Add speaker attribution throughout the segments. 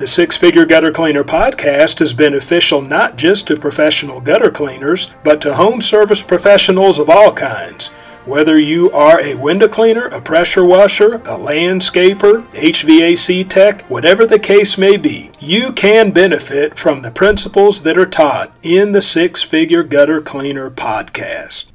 Speaker 1: The Six Figure Gutter Cleaner podcast is beneficial not just to professional gutter cleaners, but to home service professionals of all kinds. Whether you are a window cleaner, a pressure washer, a landscaper, HVAC tech, whatever the case may be, you can benefit from the principles that are taught in the Six Figure Gutter Cleaner podcast.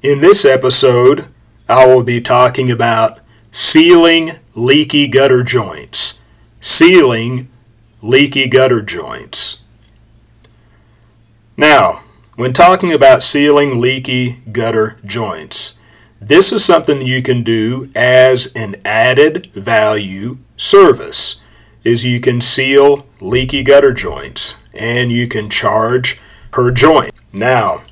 Speaker 1: In this episode, I will be talking about sealing leaky gutter joints sealing leaky gutter joints. Now, when talking about sealing leaky gutter joints, this is something you can do as an added value service is you can seal leaky gutter joints and you can charge per joint. Now,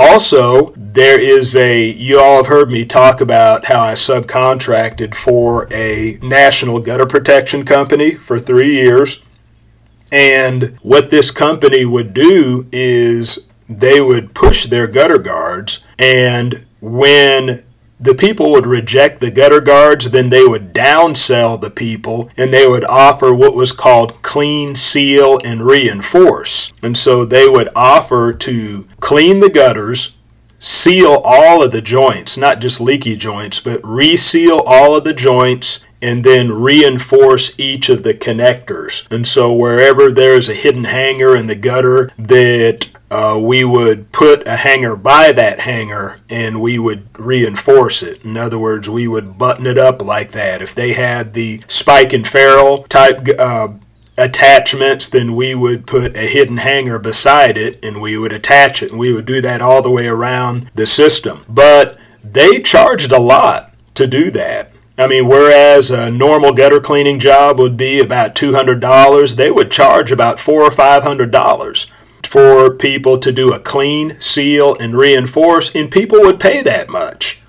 Speaker 1: also, there is a, you all have heard me talk about how I subcontracted for a national gutter protection company for three years. And what this company would do is they would push their gutter guards, and when the people would reject the gutter guards, then they would downsell the people and they would offer what was called clean, seal, and reinforce. And so they would offer to clean the gutters, seal all of the joints, not just leaky joints, but reseal all of the joints and then reinforce each of the connectors. And so wherever there's a hidden hanger in the gutter that uh, we would put a hanger by that hanger and we would reinforce it. In other words, we would button it up like that. If they had the spike and ferrule type uh, attachments, then we would put a hidden hanger beside it and we would attach it. And we would do that all the way around the system. But they charged a lot to do that. I mean, whereas a normal gutter cleaning job would be about $200, they would charge about four or five hundred dollars for people to do a clean, seal, and reinforce, and people would pay that much.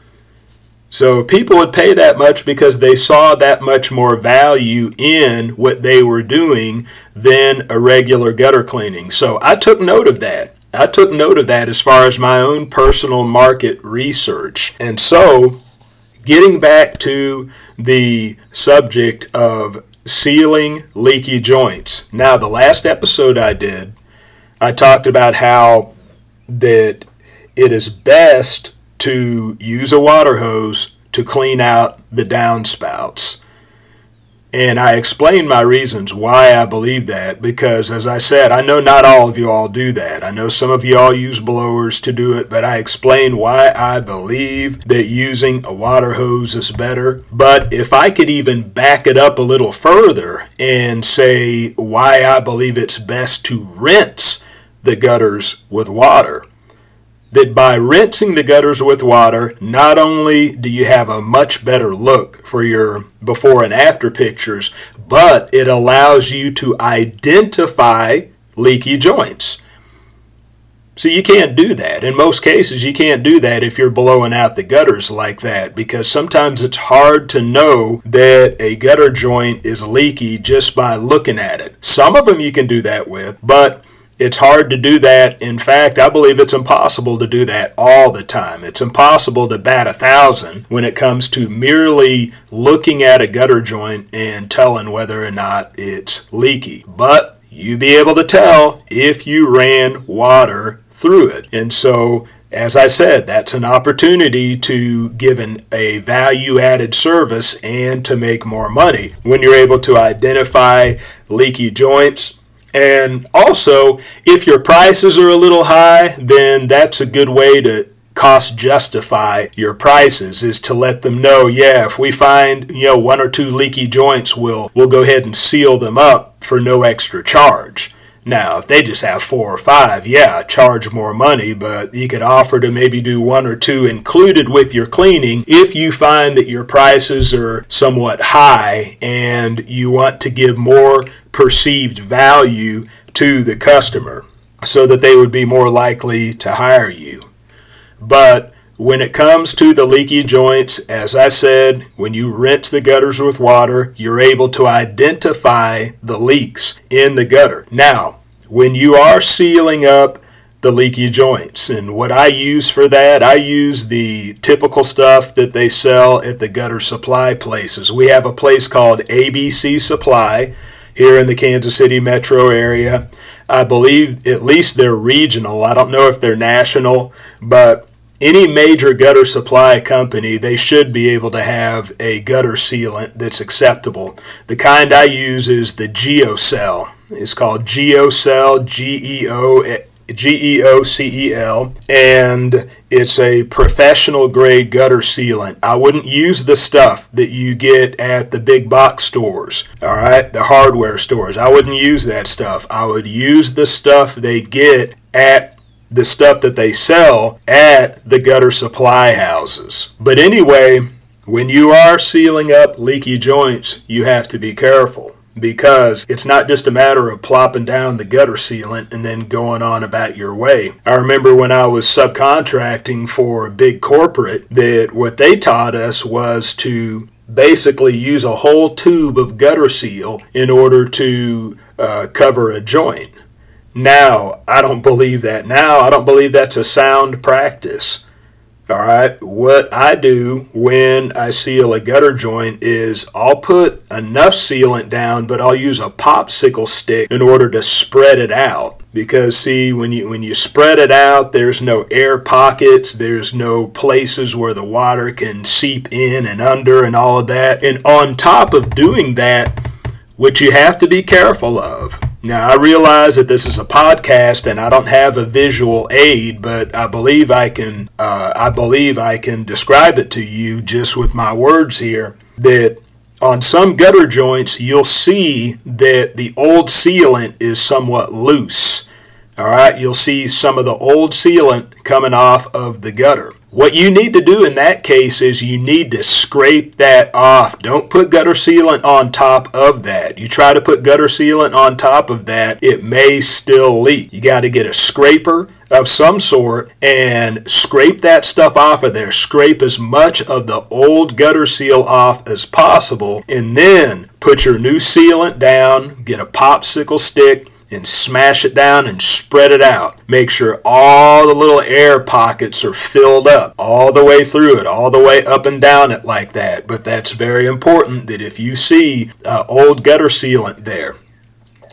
Speaker 1: So people would pay that much because they saw that much more value in what they were doing than a regular gutter cleaning. So I took note of that. I took note of that as far as my own personal market research. And so, getting back to the subject of sealing leaky joints. Now, the last episode I did, I talked about how that it is best to use a water hose to clean out the downspouts. And I explained my reasons why I believe that because, as I said, I know not all of you all do that. I know some of you all use blowers to do it, but I explained why I believe that using a water hose is better. But if I could even back it up a little further and say why I believe it's best to rinse the gutters with water. That by rinsing the gutters with water, not only do you have a much better look for your before and after pictures, but it allows you to identify leaky joints. So you can't do that. In most cases, you can't do that if you're blowing out the gutters like that because sometimes it's hard to know that a gutter joint is leaky just by looking at it. Some of them you can do that with, but it's hard to do that. In fact, I believe it's impossible to do that all the time. It's impossible to bat a thousand when it comes to merely looking at a gutter joint and telling whether or not it's leaky. But you be able to tell if you ran water through it. And so as I said, that's an opportunity to give an, a value added service and to make more money. When you're able to identify leaky joints, and also, if your prices are a little high, then that's a good way to cost justify your prices is to let them know, yeah, if we find, you know, one or two leaky joints, we'll we'll go ahead and seal them up for no extra charge. Now, if they just have four or five, yeah, charge more money, but you could offer to maybe do one or two included with your cleaning if you find that your prices are somewhat high and you want to give more perceived value to the customer. so that they would be more likely to hire you. But when it comes to the leaky joints, as I said, when you rinse the gutters with water, you're able to identify the leaks in the gutter. Now, when you are sealing up the leaky joints, and what I use for that, I use the typical stuff that they sell at the gutter supply places. We have a place called ABC Supply here in the Kansas City metro area. I believe at least they're regional. I don't know if they're national, but any major gutter supply company, they should be able to have a gutter sealant that's acceptable. The kind I use is the GeoCel. It's called GeoCel, G E O G E O C E L, and it's a professional grade gutter sealant. I wouldn't use the stuff that you get at the big box stores, all right, the hardware stores. I wouldn't use that stuff. I would use the stuff they get at the stuff that they sell at the gutter supply houses. But anyway, when you are sealing up leaky joints, you have to be careful because it's not just a matter of plopping down the gutter sealant and then going on about your way. I remember when I was subcontracting for a big corporate that what they taught us was to basically use a whole tube of gutter seal in order to uh, cover a joint. Now, I don't believe that. Now, I don't believe that's a sound practice. All right, what I do when I seal a gutter joint is I'll put enough sealant down, but I'll use a popsicle stick in order to spread it out. Because see, when you when you spread it out, there's no air pockets, there's no places where the water can seep in and under and all of that. And on top of doing that, what you have to be careful of now, I realize that this is a podcast and I don't have a visual aid, but I believe I can. Uh, I believe I can describe it to you just with my words here. That on some gutter joints, you'll see that the old sealant is somewhat loose. All right, you'll see some of the old sealant coming off of the gutter. What you need to do in that case is you need to scrape that off. Don't put gutter sealant on top of that. You try to put gutter sealant on top of that, it may still leak. You got to get a scraper of some sort and scrape that stuff off of there. Scrape as much of the old gutter seal off as possible and then put your new sealant down, get a popsicle stick, and smash it down and spread it out. Make sure all the little air pockets are filled up all the way through it, all the way up and down it like that. But that's very important that if you see uh, old gutter sealant there,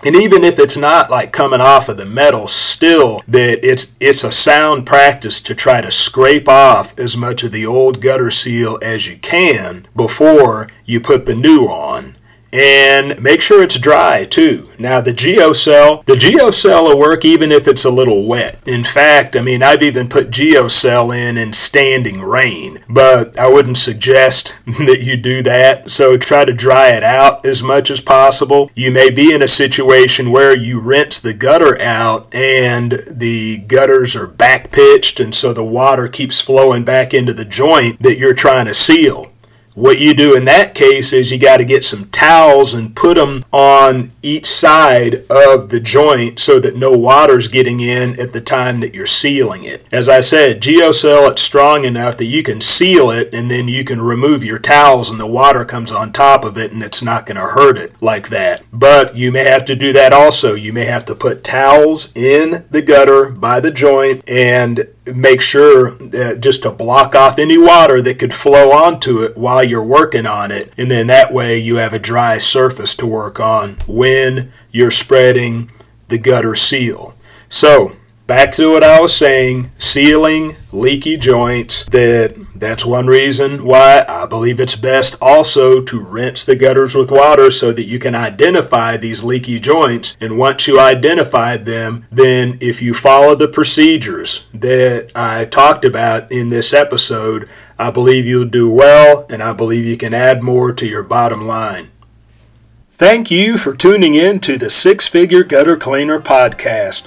Speaker 1: and even if it's not like coming off of the metal, still that it's it's a sound practice to try to scrape off as much of the old gutter seal as you can before you put the new on and make sure it's dry too. Now the GeoCel, the GeoCel will work even if it's a little wet. In fact, I mean I've even put GeoCel in in standing rain, but I wouldn't suggest that you do that. So try to dry it out as much as possible. You may be in a situation where you rinse the gutter out and the gutters are back pitched and so the water keeps flowing back into the joint that you're trying to seal. What you do in that case is you got to get some towels and put them on each side of the joint so that no water's getting in at the time that you're sealing it. As I said, GeoCel it strong enough that you can seal it and then you can remove your towels and the water comes on top of it and it's not going to hurt it like that. But you may have to do that also. You may have to put towels in the gutter by the joint and make sure that just to block off any water that could flow onto it while you're working on it. And then that way you have a dry surface to work on when you're spreading the gutter seal. So back to what I was saying, sealing leaky joints, that that's one reason why I believe it's best also to rinse the gutters with water so that you can identify these leaky joints. And once you identify them, then if you follow the procedures that I talked about in this episode, I believe you'll do well and I believe you can add more to your bottom line. Thank you for tuning in to the Six Figure Gutter Cleaner podcast.